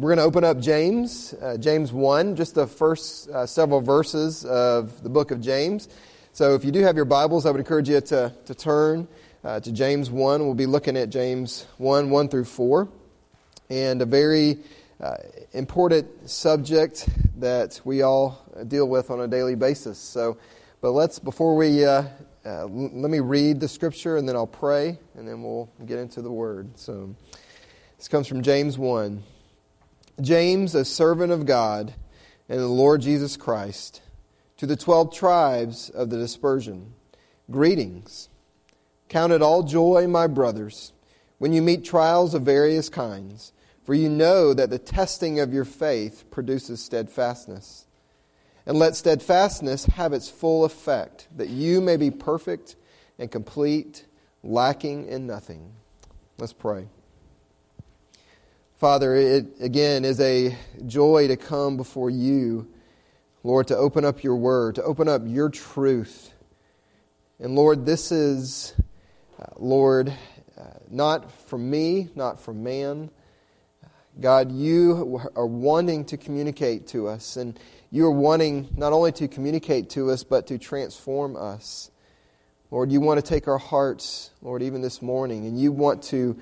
we're going to open up James, uh, James 1, just the first uh, several verses of the book of James. So if you do have your Bibles, I would encourage you to, to turn uh, to James 1. We'll be looking at James 1, 1 through 4. And a very uh, important subject that we all deal with on a daily basis. So, but let's, before we, uh, uh, let me read the scripture and then I'll pray and then we'll get into the word. So, this comes from James 1. James, a servant of God and the Lord Jesus Christ, to the twelve tribes of the dispersion, greetings. Count it all joy, my brothers, when you meet trials of various kinds, for you know that the testing of your faith produces steadfastness. And let steadfastness have its full effect, that you may be perfect and complete, lacking in nothing. Let's pray. Father, it again is a joy to come before you, Lord, to open up your word, to open up your truth. And Lord, this is, uh, Lord, uh, not from me, not from man. God, you are wanting to communicate to us, and you are wanting not only to communicate to us, but to transform us. Lord, you want to take our hearts, Lord, even this morning, and you want to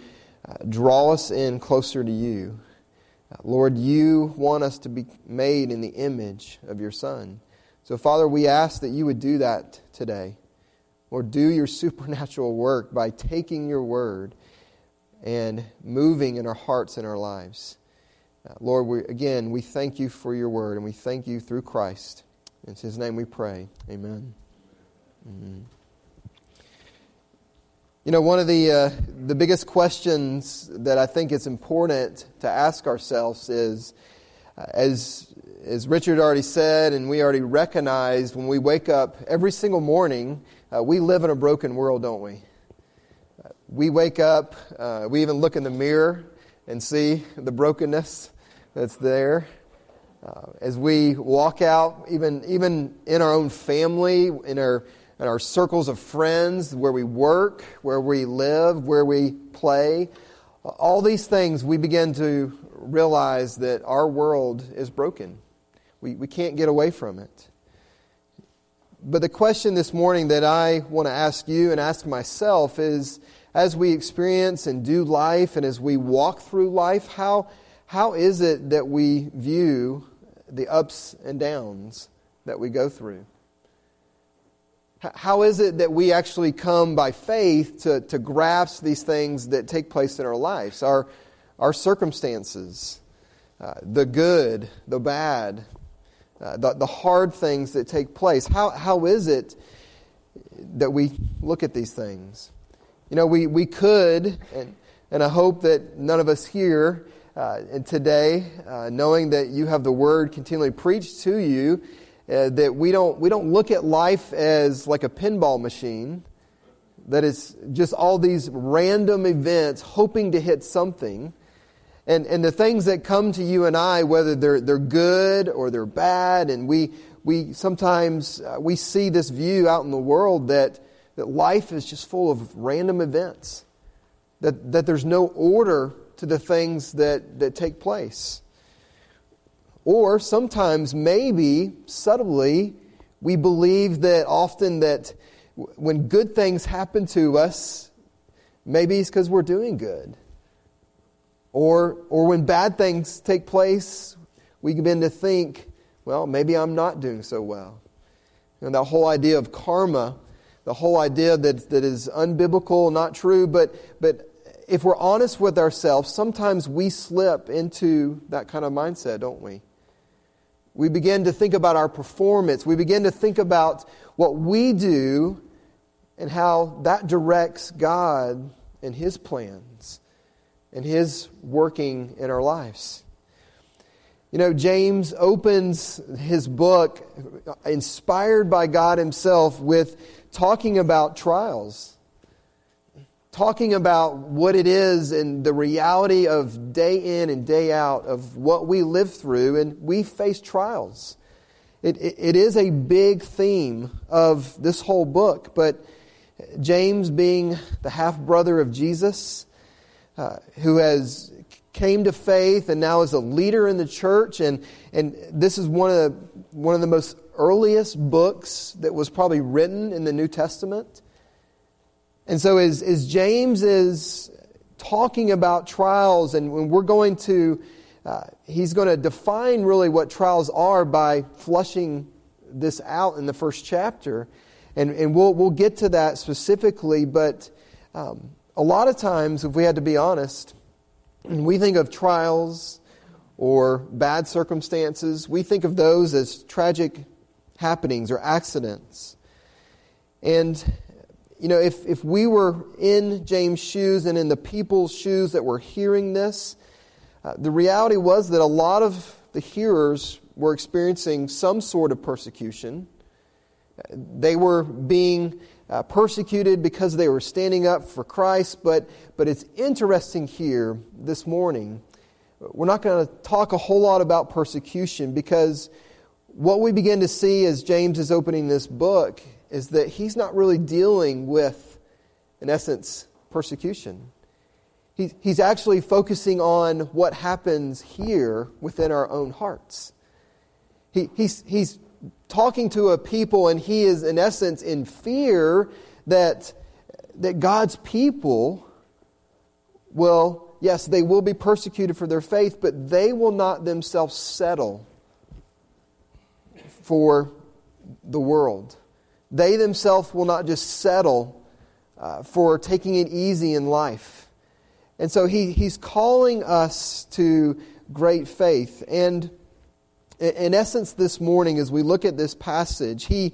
uh, draw us in closer to you. Uh, Lord, you want us to be made in the image of your Son. So, Father, we ask that you would do that today. Lord, do your supernatural work by taking your word and moving in our hearts and our lives. Uh, Lord, we, again, we thank you for your word and we thank you through Christ. In his name we pray. Amen. Amen. You know, one of the, uh, the biggest questions that I think it's important to ask ourselves is uh, as, as Richard already said, and we already recognized when we wake up every single morning, uh, we live in a broken world, don't we? We wake up, uh, we even look in the mirror and see the brokenness that's there. Uh, as we walk out, even, even in our own family, in our and our circles of friends, where we work, where we live, where we play. All these things, we begin to realize that our world is broken. We, we can't get away from it. But the question this morning that I want to ask you and ask myself is as we experience and do life and as we walk through life, how, how is it that we view the ups and downs that we go through? How is it that we actually come by faith to, to grasp these things that take place in our lives? Our, our circumstances, uh, the good, the bad, uh, the, the hard things that take place. How, how is it that we look at these things? You know, we, we could, and, and I hope that none of us here uh, today, uh, knowing that you have the word continually preached to you, uh, that we don't, we don't look at life as like a pinball machine, that it's just all these random events hoping to hit something. And, and the things that come to you and I, whether they're, they're good or they're bad, and we, we sometimes uh, we see this view out in the world that, that life is just full of random events, that, that there's no order to the things that, that take place. Or sometimes, maybe subtly, we believe that often that when good things happen to us, maybe it's because we're doing good. Or, or when bad things take place, we begin to think, well, maybe I'm not doing so well. And that whole idea of karma, the whole idea that, that is unbiblical, not true, but, but if we're honest with ourselves, sometimes we slip into that kind of mindset, don't we? We begin to think about our performance. We begin to think about what we do and how that directs God and His plans and His working in our lives. You know, James opens his book, inspired by God Himself, with talking about trials talking about what it is and the reality of day in and day out of what we live through, and we face trials. It, it, it is a big theme of this whole book, but James, being the half brother of Jesus, uh, who has came to faith and now is a leader in the church. And, and this is one of, the, one of the most earliest books that was probably written in the New Testament. And so, as, as James is talking about trials, and when we're going to, uh, he's going to define really what trials are by flushing this out in the first chapter. And, and we'll, we'll get to that specifically, but um, a lot of times, if we had to be honest, we think of trials or bad circumstances, we think of those as tragic happenings or accidents. And, you know, if, if we were in James' shoes and in the people's shoes that were hearing this, uh, the reality was that a lot of the hearers were experiencing some sort of persecution. They were being uh, persecuted because they were standing up for Christ, but, but it's interesting here this morning. We're not going to talk a whole lot about persecution because what we begin to see as James is opening this book is that he's not really dealing with, in essence, persecution. He, he's actually focusing on what happens here within our own hearts. He, he's, he's talking to a people, and he is, in essence, in fear that, that God's people will, yes, they will be persecuted for their faith, but they will not themselves settle for the world. They themselves will not just settle uh, for taking it easy in life. And so he, he's calling us to great faith. And in essence, this morning, as we look at this passage, he,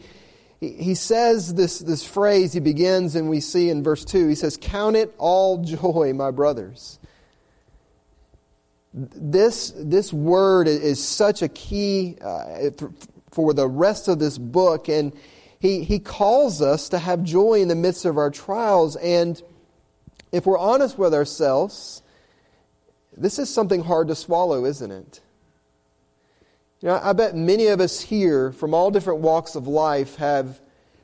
he says this, this phrase, he begins, and we see in verse 2, he says, Count it all joy, my brothers. This, this word is such a key uh, for the rest of this book. And he, he calls us to have joy in the midst of our trials. And if we're honest with ourselves, this is something hard to swallow, isn't it? You know, I bet many of us here from all different walks of life have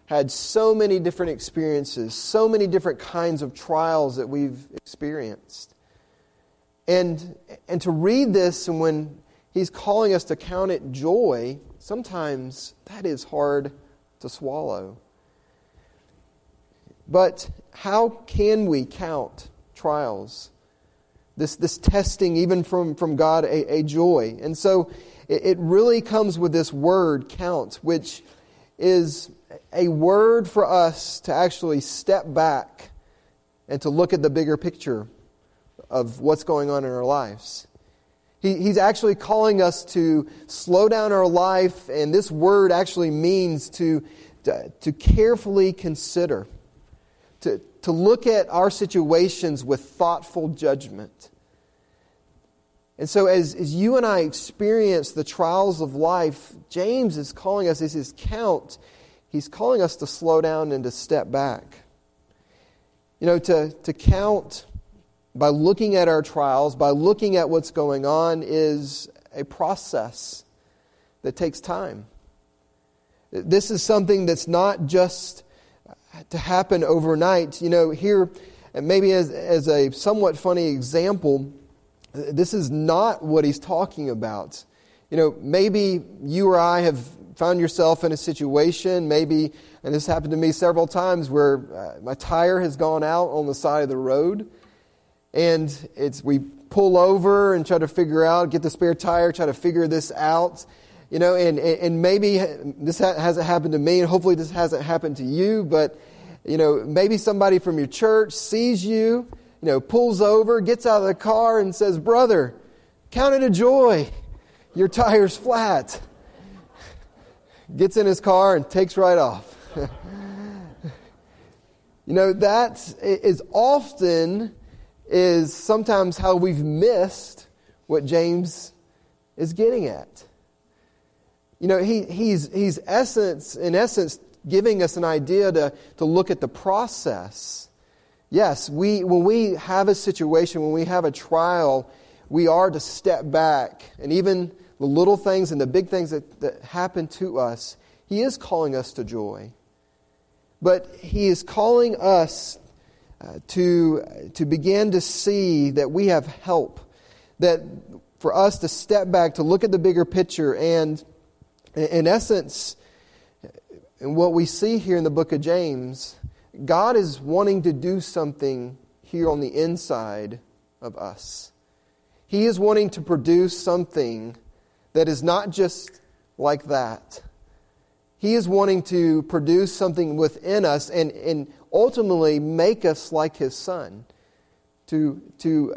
had so many different experiences, so many different kinds of trials that we've experienced. And, and to read this, and when he's calling us to count it joy, sometimes that is hard to swallow. But how can we count trials? This, this testing, even from, from God, a, a joy. And so it, it really comes with this word, count, which is a word for us to actually step back and to look at the bigger picture of what's going on in our lives. He, he's actually calling us to slow down our life, and this word actually means to, to, to carefully consider, to, to look at our situations with thoughtful judgment. And so, as, as you and I experience the trials of life, James is calling us, as his count, he's calling us to slow down and to step back. You know, to, to count by looking at our trials, by looking at what's going on, is a process that takes time. This is something that's not just to happen overnight. You know, here, maybe as, as a somewhat funny example, this is not what he's talking about. You know, maybe you or I have found yourself in a situation, maybe, and this happened to me several times, where uh, my tire has gone out on the side of the road and it's we pull over and try to figure out, get the spare tire, try to figure this out. You know, and, and maybe this hasn't happened to me, and hopefully this hasn't happened to you, but, you know, maybe somebody from your church sees you, you know, pulls over, gets out of the car, and says, Brother, count it a joy. Your tire's flat. Gets in his car and takes right off. you know, that is often is sometimes how we've missed what James is getting at. You know, he, he's, he's essence, in essence, giving us an idea to, to look at the process. Yes, we, when we have a situation, when we have a trial, we are to step back. And even the little things and the big things that, that happen to us, he is calling us to joy. But he is calling us uh, to, to begin to see that we have help, that for us to step back, to look at the bigger picture, and in essence, in what we see here in the book of James, God is wanting to do something here on the inside of us. He is wanting to produce something that is not just like that. He is wanting to produce something within us and, and ultimately make us like His Son, to, to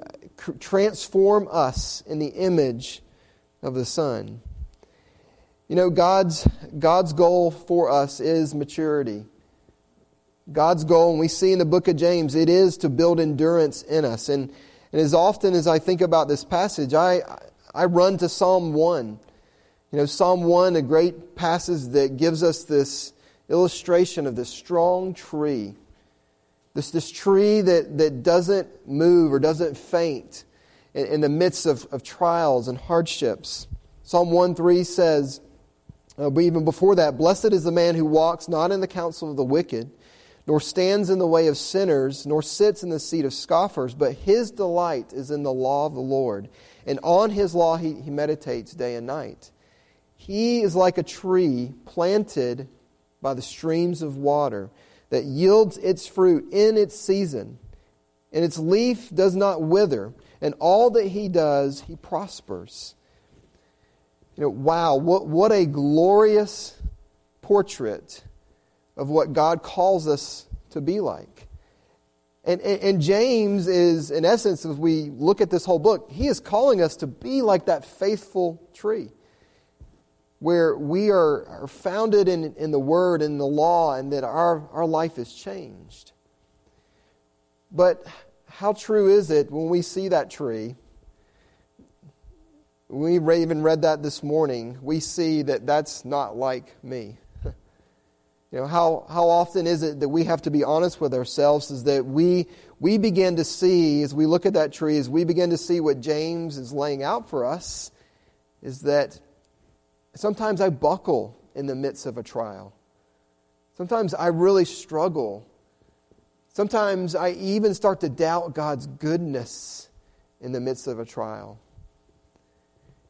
transform us in the image of the Son. You know, God's, God's goal for us is maturity. God's goal, and we see in the book of James, it is to build endurance in us. And, and as often as I think about this passage, I, I run to Psalm 1. You know, Psalm 1, a great passage that gives us this illustration of this strong tree. This, this tree that, that doesn't move or doesn't faint in, in the midst of, of trials and hardships. Psalm 1 3 says, uh, but even before that, blessed is the man who walks not in the counsel of the wicked nor stands in the way of sinners, nor sits in the seat of scoffers, but his delight is in the law of the Lord. And on his law he, he meditates day and night. He is like a tree planted by the streams of water that yields its fruit in its season, and its leaf does not wither, and all that he does, he prospers. You know, wow, what, what a glorious portrait of what God calls us to be like. And, and, and, James is, in essence, as we look at this whole book, he is calling us to be like that faithful tree, where we are, are founded in, in the Word and the law, and that our, our life is changed. But how true is it when we see that tree? We even read that this morning. We see that that's not like me. You know, how, how often is it that we have to be honest with ourselves is that we, we begin to see, as we look at that tree, as we begin to see what James is laying out for us, is that sometimes I buckle in the midst of a trial. Sometimes I really struggle. Sometimes I even start to doubt God's goodness in the midst of a trial.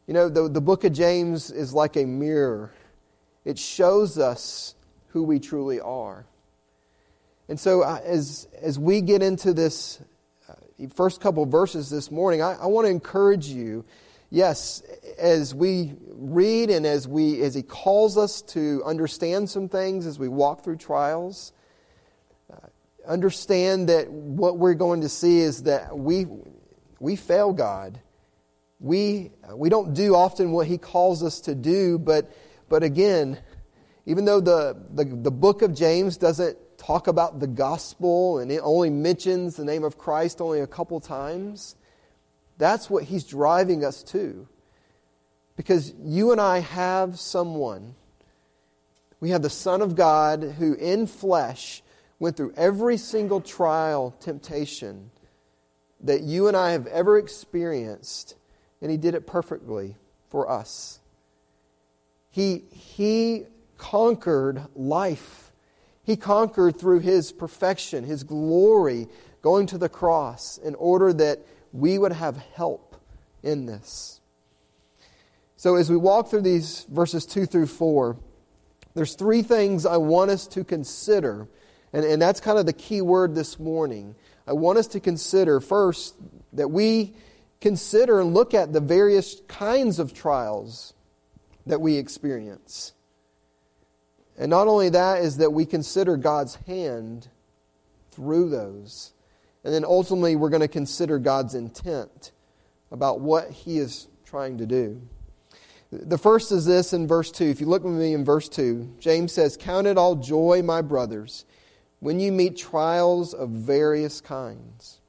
You know, the, the book of James is like a mirror, it shows us who we truly are. And so, as, as we get into this uh, first couple verses this morning, I, I want to encourage you. Yes, as we read and as, we, as He calls us to understand some things as we walk through trials, uh, understand that what we're going to see is that we, we fail God. We, we don't do often what He calls us to do, but, but again, even though the, the, the book of James doesn't talk about the gospel and it only mentions the name of Christ only a couple times, that's what he's driving us to. Because you and I have someone. We have the Son of God who, in flesh, went through every single trial, temptation that you and I have ever experienced, and he did it perfectly for us. He, he conquered life. He conquered through his perfection, his glory, going to the cross in order that we would have help in this. So, as we walk through these verses 2 through 4, there's three things I want us to consider, and, and that's kind of the key word this morning. I want us to consider first that we consider and look at the various kinds of trials that we experience. And not only that, is that we consider God's hand through those. And then ultimately, we're going to consider God's intent about what He is trying to do. The first is this in verse 2. If you look with me in verse 2, James says, Count it all joy, my brothers, when you meet trials of various kinds.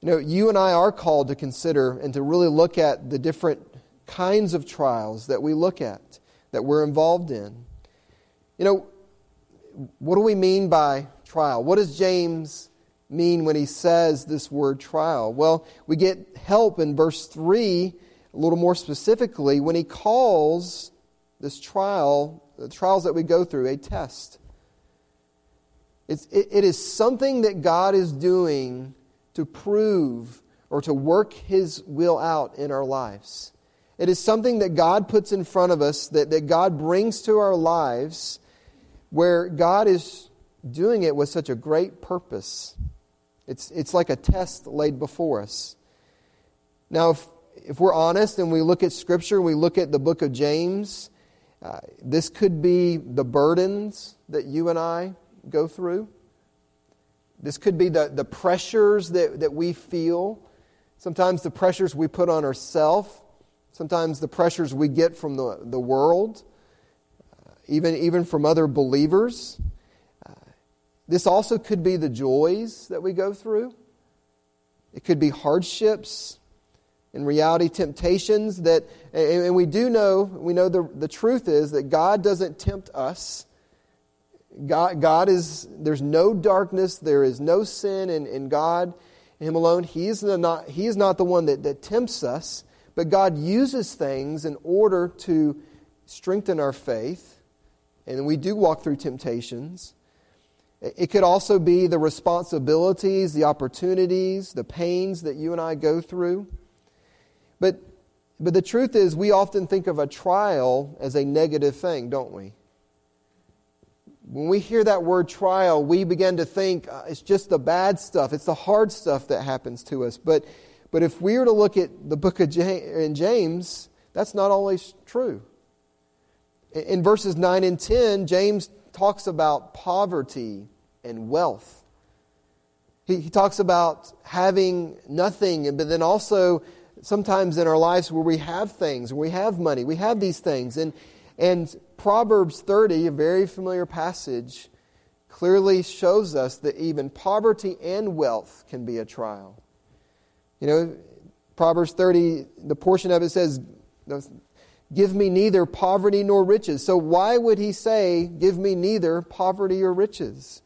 You know, you and I are called to consider and to really look at the different kinds of trials that we look at that we're involved in. You know, what do we mean by trial? What does James mean when he says this word trial? Well, we get help in verse 3, a little more specifically, when he calls this trial, the trials that we go through, a test. It's, it, it is something that God is doing to prove or to work His will out in our lives. It is something that God puts in front of us, that, that God brings to our lives, where God is doing it with such a great purpose. It's, it's like a test laid before us. Now, if, if we're honest and we look at Scripture, we look at the book of James, uh, this could be the burdens that you and I go through. This could be the, the pressures that, that we feel. Sometimes the pressures we put on ourselves. Sometimes the pressures we get from the, the world, uh, even, even from other believers. This also could be the joys that we go through. It could be hardships, in reality, temptations that, and we do know, we know the, the truth is that God doesn't tempt us God, God is, there's no darkness, there is no sin in, in God, in Him alone. He is not, he is not the one that, that tempts us, but God uses things in order to strengthen our faith. And we do walk through temptations. It could also be the responsibilities, the opportunities, the pains that you and I go through. But, but the truth is, we often think of a trial as a negative thing, don't we? when we hear that word trial, we begin to think uh, it's just the bad stuff, it's the hard stuff that happens to us. But, but if we were to look at the book of James, James that's not always true. In, in verses 9 and 10, James talks about poverty and wealth. He, he talks about having nothing, but then also sometimes in our lives where we have things, we have money, we have these things. And, and Proverbs 30, a very familiar passage, clearly shows us that even poverty and wealth can be a trial. You know, Proverbs 30, the portion of it says, Give me neither poverty nor riches. So, why would he say, Give me neither poverty or riches?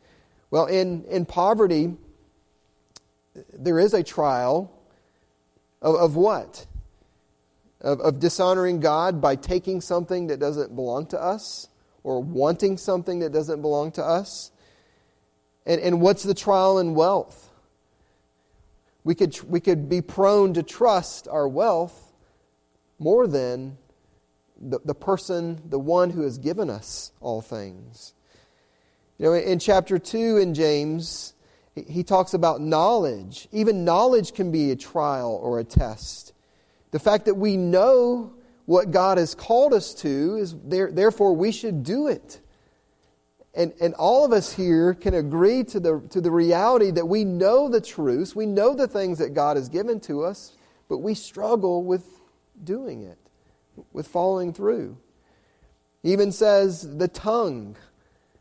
Well, in, in poverty, there is a trial of, of what? of, of dishonoring God by taking something that doesn't belong to us or wanting something that doesn't belong to us. And, and what's the trial in wealth? We could, we could be prone to trust our wealth more than the, the person, the one who has given us all things. You know, in chapter 2 in James, he talks about knowledge. Even knowledge can be a trial or a test. The fact that we know what God has called us to is there, therefore we should do it. And, and all of us here can agree to the, to the reality that we know the truths, we know the things that God has given to us, but we struggle with doing it, with following through. He even says the tongue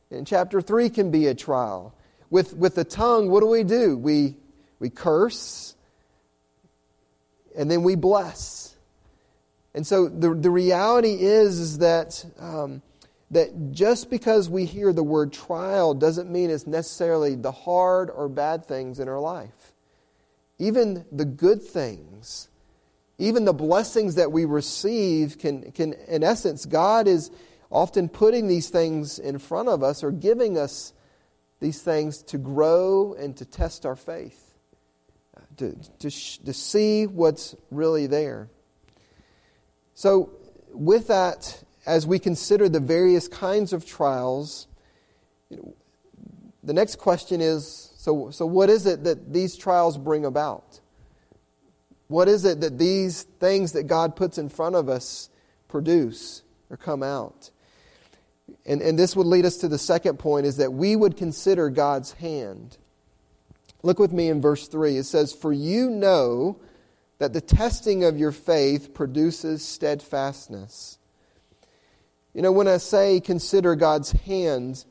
in chapter 3 can be a trial. With, with the tongue, what do we do? We, we curse, and then we bless. And so the, the reality is, is that, um, that just because we hear the word trial doesn't mean it's necessarily the hard or bad things in our life. Even the good things, even the blessings that we receive can, can in essence, God is often putting these things in front of us or giving us these things to grow and to test our faith to, to, to see what's really there. So, with that, as we consider the various kinds of trials, the next question is so, so, what is it that these trials bring about? What is it that these things that God puts in front of us produce or come out? And, and this would lead us to the second point is that we would consider God's hand. Look with me in verse 3. It says, For you know that the testing of your faith produces steadfastness. You know, when I say consider God's hand,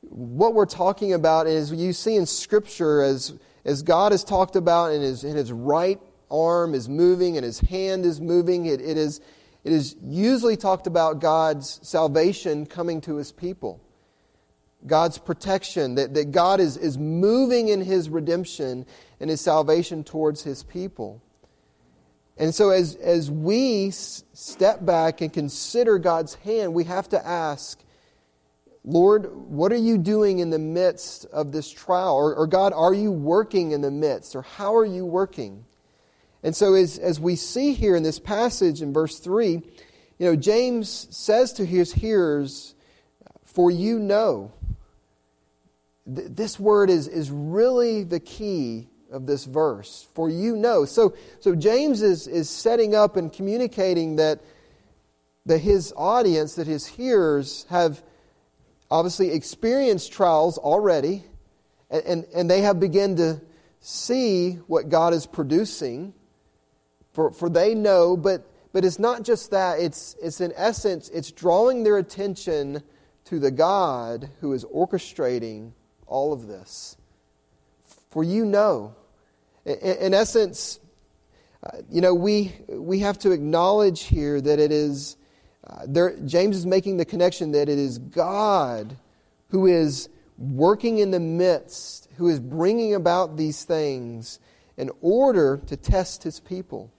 what we're talking about is you see in Scripture as, as God is talked about and his, his right arm is moving and his hand is moving, it, it, is, it is usually talked about God's salvation coming to his people. God's protection, that, that God is, is moving in his redemption and his salvation towards his people. And so, as, as we step back and consider God's hand, we have to ask, Lord, what are you doing in the midst of this trial? Or, or, God, are you working in the midst? Or how are you working? And so, as, as we see here in this passage in verse 3, you know, James says to his hearers, For you know. This word is, is really the key of this verse. For you know. So, so James is, is setting up and communicating that, that his audience, that his hearers, have obviously experienced trials already, and, and, and they have begun to see what God is producing. For, for they know, but, but it's not just that, it's, it's in essence, it's drawing their attention to the God who is orchestrating all of this. For you know. In, in essence, uh, you know, we, we have to acknowledge here that it is, uh, there, James is making the connection that it is God who is working in the midst, who is bringing about these things in order to test his people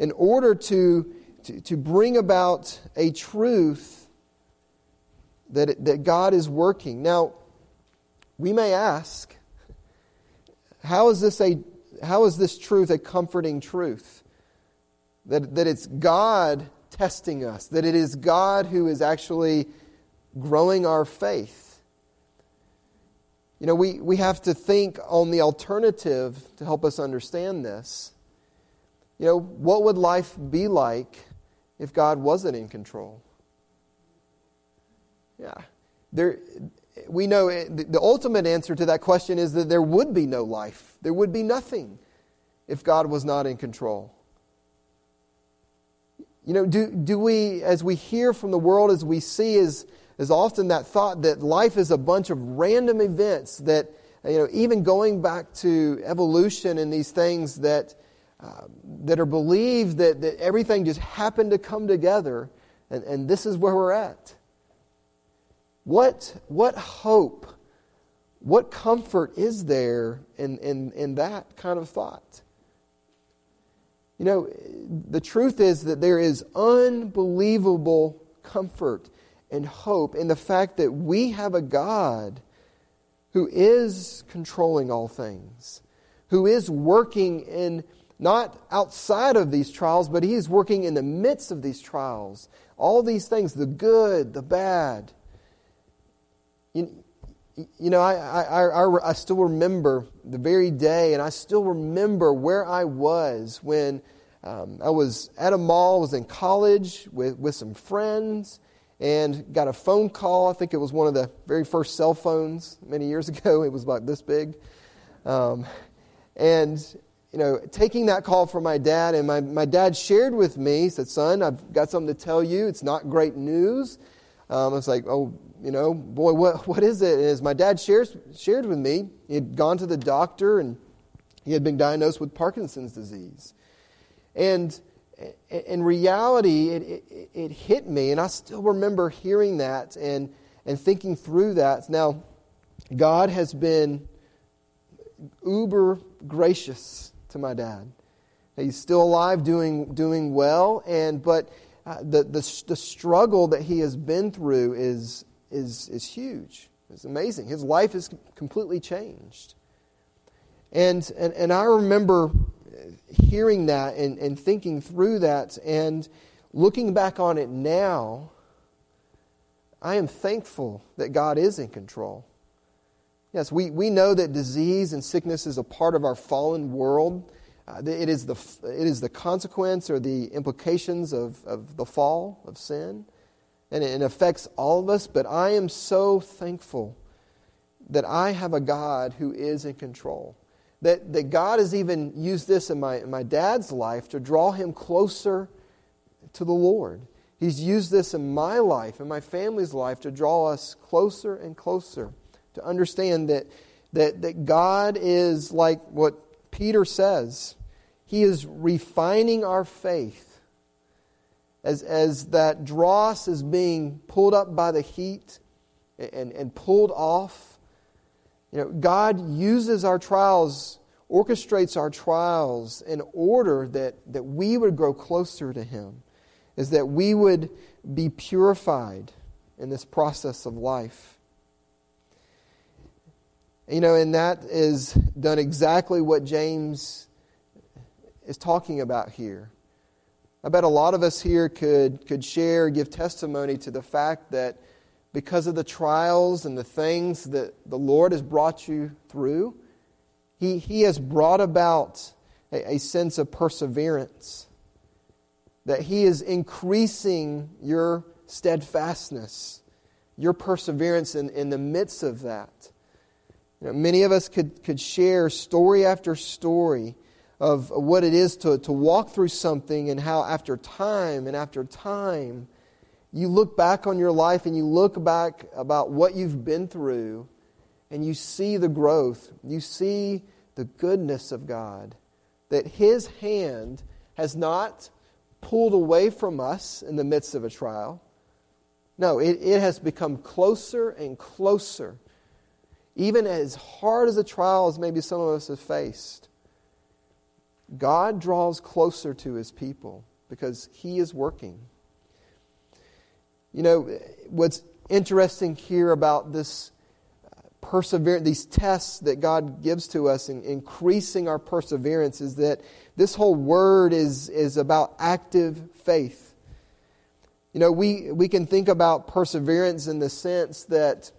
in order to, to, to bring about a truth that, that God is working. Now, we may ask, how is this, a, how is this truth a comforting truth? That, that it's God testing us, that it is God who is actually growing our faith. You know, we, we have to think on the alternative to help us understand this. You know, what would life be like if God wasn't in control? Yeah. There, we know eh, the ultimate answer to that question is that there would be no life. There would be nothing if God was not in control. You know, do, do we, as we hear from the world, as we see, is, is often that thought that life is a bunch of random events that, you know, even going back to evolution and these things that that are believed that, that everything just happened to come together and, and this is where we're at. What, what hope, what comfort is there in, in, in that kind of thought? You know, the truth is that there is unbelievable comfort and hope in the fact that we have a God who is controlling all things, who is working in not outside of these trials, but He is working in the midst of these trials. All these things, the good, the bad. You, you know, I, I, I, I still remember the very day, and I still remember where I was when um, I was at a mall, I was in college with, with some friends, and got a phone call. I think it was one of the very first cell phones many years ago. It was about this big. Um, and you know, taking that call from my dad, and my, my dad shared with me, he said, Son, I've got something to tell you. It's not great news. Um, I was like, Oh, you know, boy, what, what is it? And as my dad shares, shared with me, he had gone to the doctor and he had been diagnosed with Parkinson's disease. And in reality, it, it, it hit me, and I still remember hearing that and, and thinking through that. Now, God has been uber gracious to my dad. He's still alive, doing, doing well, and, but uh, the, the, the struggle that he has been through is, is, is huge. It's amazing. His life is completely changed. And, and, and I remember hearing that and, and thinking through that and looking back on it now, I am thankful that God is in control. Yes, we, we know that disease and sickness is a part of our fallen world. Uh, it, is the, it is the consequence or the implications of, of the fall, of sin. And it affects all of us, but I am so thankful that I have a God who is in control. That, that God has even used this in my, in my dad's life to draw him closer to the Lord. He's used this in my life, in my family's life, to draw us closer and closer to understand that, that, that God is like what Peter says. He is refining our faith. As, as that dross is being pulled up by the heat and, and pulled off, you know, God uses our trials, orchestrates our trials in order that, that we would grow closer to Him, is that we would be purified in this process of life. You know, and that is done exactly what James is talking about here. I bet a lot of us here could, could share, give testimony to the fact that because of the trials and the things that the Lord has brought you through, He, he has brought about a, a sense of perseverance, that He is increasing your steadfastness, your perseverance in, in the midst of that. You know, many of us could, could share story after story of what it is to, to walk through something and how after time and after time you look back on your life and you look back about what you've been through and you see the growth. You see the goodness of God. That His hand has not pulled away from us in the midst of a trial. No, it, it has become closer and closer. Even as hard as the trials maybe some of us have faced, God draws closer to His people because He is working. You know, what's interesting here about this uh, perseverance, these tests that God gives to us in increasing our perseverance is that this whole word is, is about active faith. You know, we, we can think about perseverance in the sense that,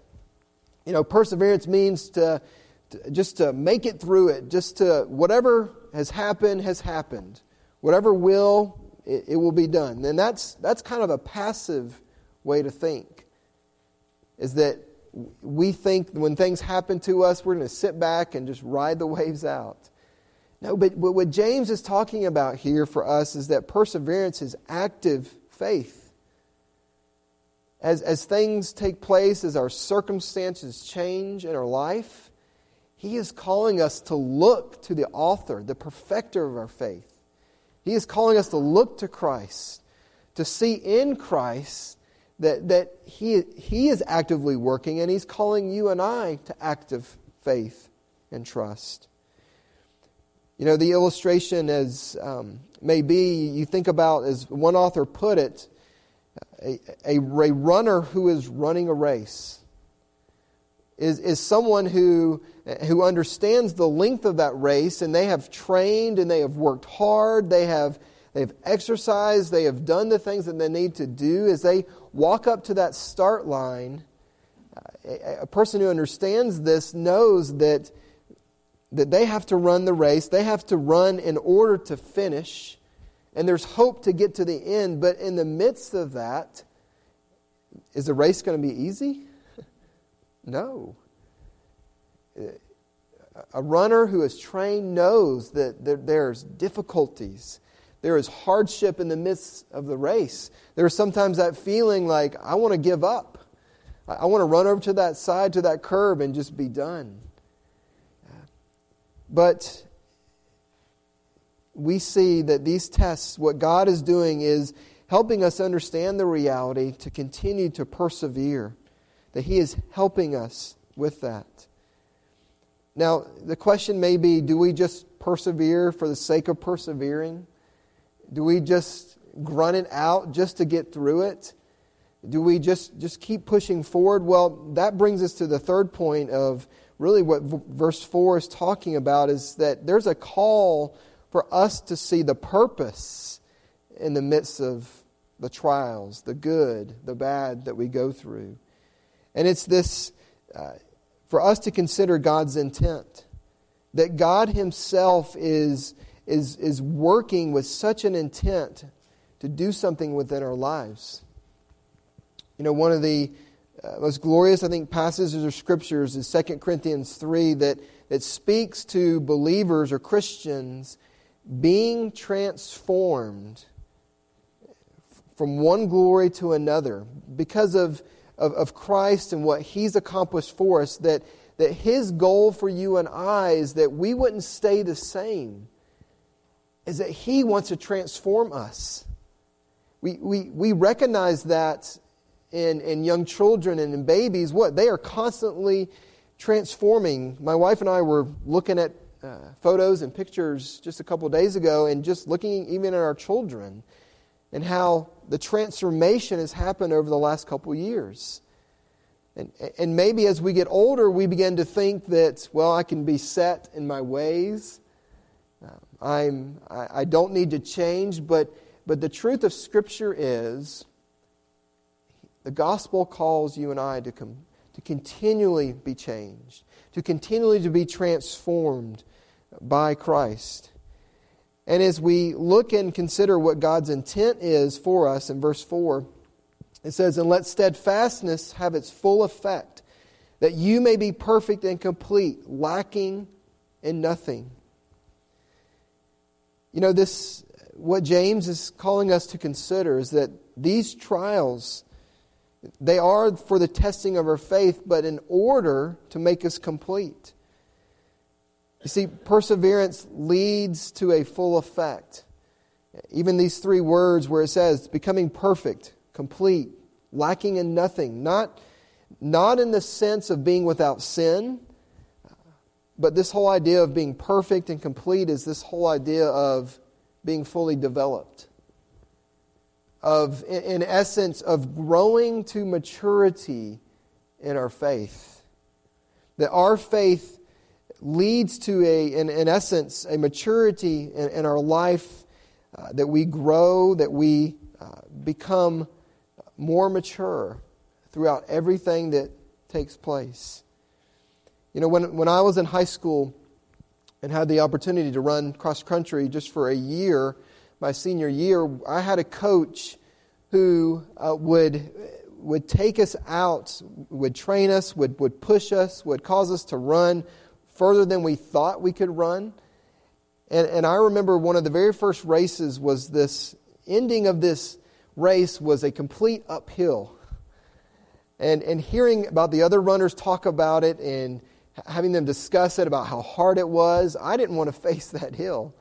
you know, perseverance means to, to just to make it through it, just to, whatever has happened, has happened. Whatever will, it, it will be done. And that's, that's kind of a passive way to think is that we think when things happen to us, we're going to sit back and just ride the waves out. No, but what James is talking about here for us is that perseverance is active faith. As, as things take place, as our circumstances change in our life, he is calling us to look to the author, the perfecter of our faith. He is calling us to look to Christ, to see in Christ that, that he, he is actively working, and He's calling you and I to active faith and trust. You know, the illustration as um, may be, you think about, as one author put it, a, a, runner who is running a race is, is someone who, who understands the length of that race and they have trained and they have worked hard, they have, they have exercised, they have done the things that they need to do. As they walk up to that start line, a, a person who understands this knows that, that they have to run the race, they have to run in order to finish, and there's hope to get to the end. But in the midst of that, is the race going to be easy? no. A runner who is trained knows that there's difficulties there is hardship in the midst of the race. There is sometimes that feeling like, I want to give up. I want to run over to that side, to that curb, and just be done. But we see that these tests, what God is doing is helping us understand the reality to continue to persevere, that He is helping us with that. Now, the question may be do we just persevere for the sake of persevering? Do we just grunt it out just to get through it? Do we just, just keep pushing forward? Well, that brings us to the third point of really what verse 4 is talking about is that there's a call for us to see the purpose in the midst of the trials, the good, the bad that we go through. And it's this uh, for us to consider God's intent. That God Himself is is, is working with such an intent to do something within our lives. You know, one of the uh, most glorious, I think, passages of scriptures is 2 Corinthians 3 that, that speaks to believers or Christians being transformed from one glory to another because of, of, of Christ and what He's accomplished for us, that, that His goal for you and I is that we wouldn't stay the same is that He wants to transform us. We, we, we recognize that in, in young children and in babies. What? They are constantly transforming. My wife and I were looking at uh, photos and pictures just a couple days ago and just looking even at our children and how the transformation has happened over the last couple years. And, and maybe as we get older, we begin to think that, well, I can be set in my ways Uh, I'm, I, I don't need to change, but, but the truth of Scripture is the gospel calls you and I to, com- to continually be changed, to continually to be transformed by Christ. And as we look and consider what God's intent is for us in verse 4, it says, And let steadfastness have its full effect, that you may be perfect and complete, lacking in nothing. You know, this, what James is calling us to consider is that these trials, they are for the testing of our faith, but in order to make us complete. You see, perseverance leads to a full effect. Even these three words where it says becoming perfect, complete, lacking in nothing, not, not in the sense of being without sin, but this whole idea of being perfect and complete is this whole idea of being fully developed. Of, in essence, of growing to maturity in our faith. That our faith leads to a, in, in essence, a maturity in, in our life, uh, that we grow, that we uh, become more mature throughout everything that takes place. You know, when, when I was in high school and had the opportunity to run cross country just for a year, my senior year, I had a coach who uh, would, would take us out, would train us, would, would push us, would cause us to run further than we thought we could run. And, and I remember one of the very first races was this ending of this race was a complete uphill. And, and hearing about the other runners talk about it and having them discuss it about how hard it was, I didn't want to face that hill.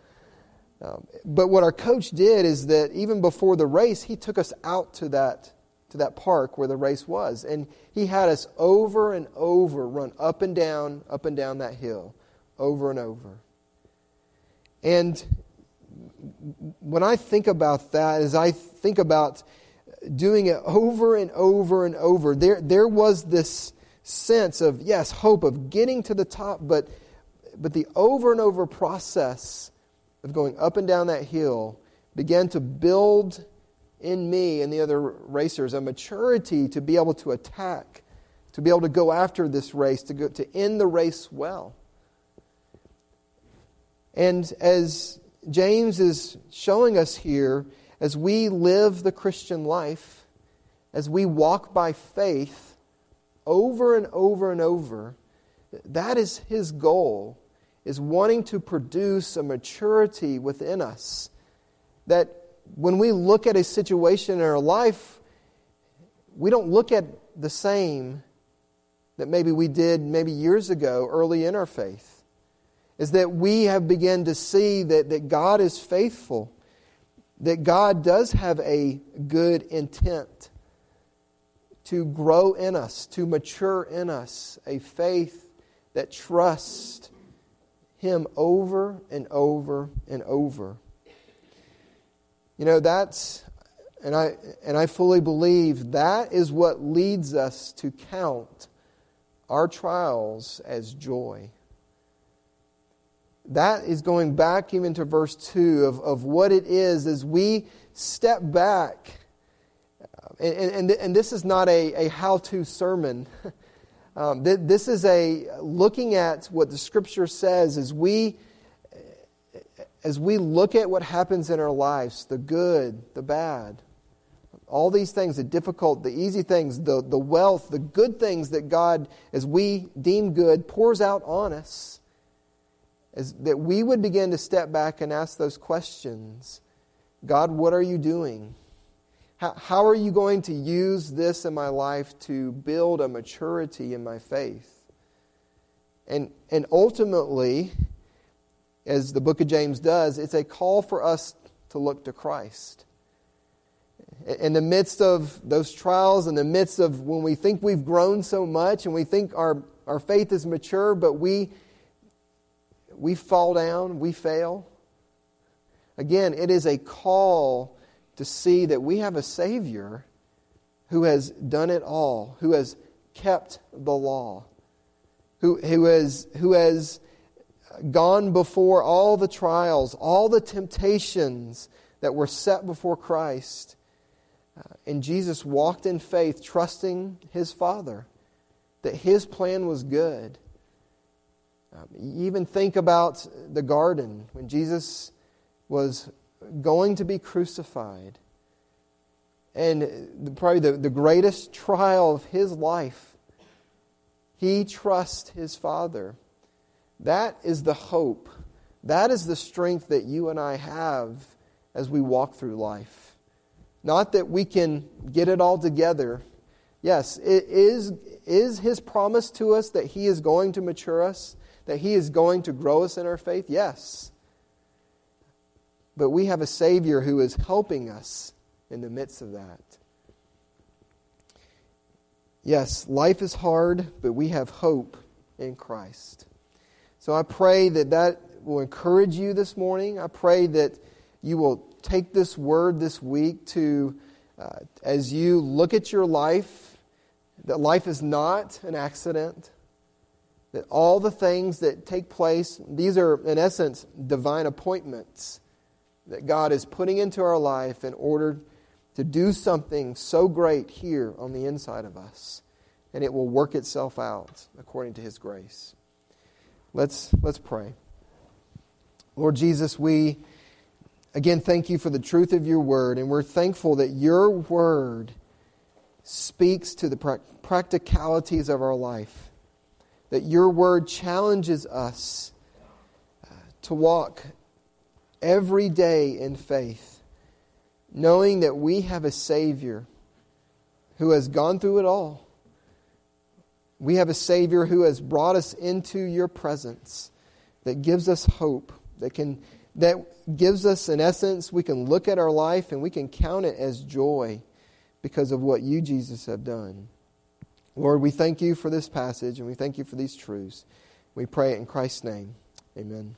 Um, but what our coach did is that even before the race, he took us out to that to that park where the race was. And he had us over and over run up and down, up and down that hill, over and over. And when I think about that, as I think about doing it over and over and over, there, there was this sense of, yes, hope of getting to the top, but, but the over and over process of going up and down that hill began to build in me and the other racers a maturity to be able to attack, to be able to go after this race, to, go, to end the race well. And as James is showing us here, as we live the Christian life, as we walk by faith over and over and over, that is his goal, is wanting to produce a maturity within us that when we look at a situation in our life, we don't look at the same that maybe we did maybe years ago early in our faith. Is that we have begun to see that, that God is faithful, that God does have a good intent to grow in us, to mature in us a faith that trusts Him over and over and over. You know, that's, and I, and I fully believe that is what leads us to count our trials as joy. That is going back even to verse 2 of, of what it is as we step back. And, and, and this is not a, a how to sermon. Um, this is a looking at what the scripture says as we as we look at what happens in our lives the good, the bad, all these things, the difficult, the easy things, the, the wealth, the good things that God, as we deem good, pours out on us, is that we would begin to step back and ask those questions God, what are you doing? How, how are you going to use this in my life to build a maturity in my faith? And, and ultimately, as the book of James does, it's a call for us to look to Christ. In the midst of those trials, in the midst of when we think we've grown so much and we think our, our faith is mature, but we, we fall down, we fail. Again, it is a call to see that we have a Savior who has done it all, who has kept the law, who, who has, who has gone before all the trials, all the temptations that were set before Christ. Uh, and Jesus walked in faith, trusting his Father that his plan was good. Um, even think about the garden when Jesus was going to be crucified. And probably the, the greatest trial of his life, he trusts his Father. That is the hope. That is the strength that you and I have as we walk through life. Not that we can get it all together. Yes, it is, is his promise to us that he is going to mature us, that he is going to grow us in our faith? Yes. But we have a Savior who is helping us in the midst of that. Yes, life is hard, but we have hope in Christ. So I pray that that will encourage you this morning. I pray that you will take this word this week to, uh, as you look at your life, that life is not an accident, that all the things that take place, these are, in essence, divine appointments that God is putting into our life in order to do something so great here on the inside of us. And it will work itself out according to His grace. Let's, let's pray. Lord Jesus, we again thank you for the truth of your word, and we're thankful that your word speaks to the practicalities of our life, that your word challenges us uh, to walk every day in faith, knowing that we have a Savior who has gone through it all we have a Savior who has brought us into your presence that gives us hope, that, can, that gives us, in essence, we can look at our life and we can count it as joy because of what you, Jesus, have done. Lord, we thank you for this passage and we thank you for these truths. We pray it in Christ's name. Amen.